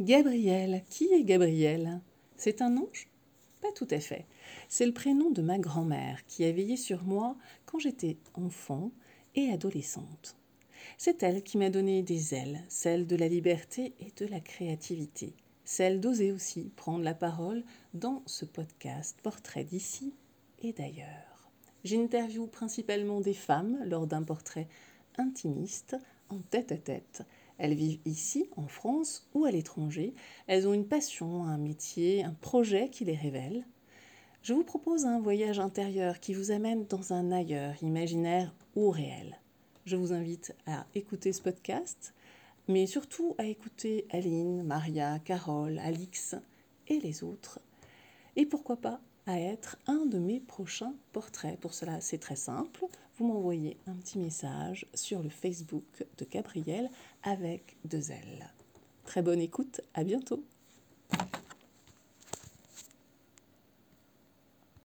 Gabriel. Qui est Gabriel? C'est un ange? Pas tout à fait. C'est le prénom de ma grand-mère qui a veillé sur moi quand j'étais enfant et adolescente. C'est elle qui m'a donné des ailes, celles de la liberté et de la créativité, celle d'oser aussi prendre la parole dans ce podcast Portrait d'ici et d'ailleurs. J'interviewe principalement des femmes lors d'un portrait intimiste en tête à tête elles vivent ici, en France ou à l'étranger. Elles ont une passion, un métier, un projet qui les révèle. Je vous propose un voyage intérieur qui vous amène dans un ailleurs, imaginaire ou réel. Je vous invite à écouter ce podcast, mais surtout à écouter Aline, Maria, Carole, Alix et les autres. Et pourquoi pas à être un de mes prochains portraits. Pour cela, c'est très simple. Vous m'envoyez un petit message sur le Facebook de Gabriel avec deux L. Très bonne écoute, à bientôt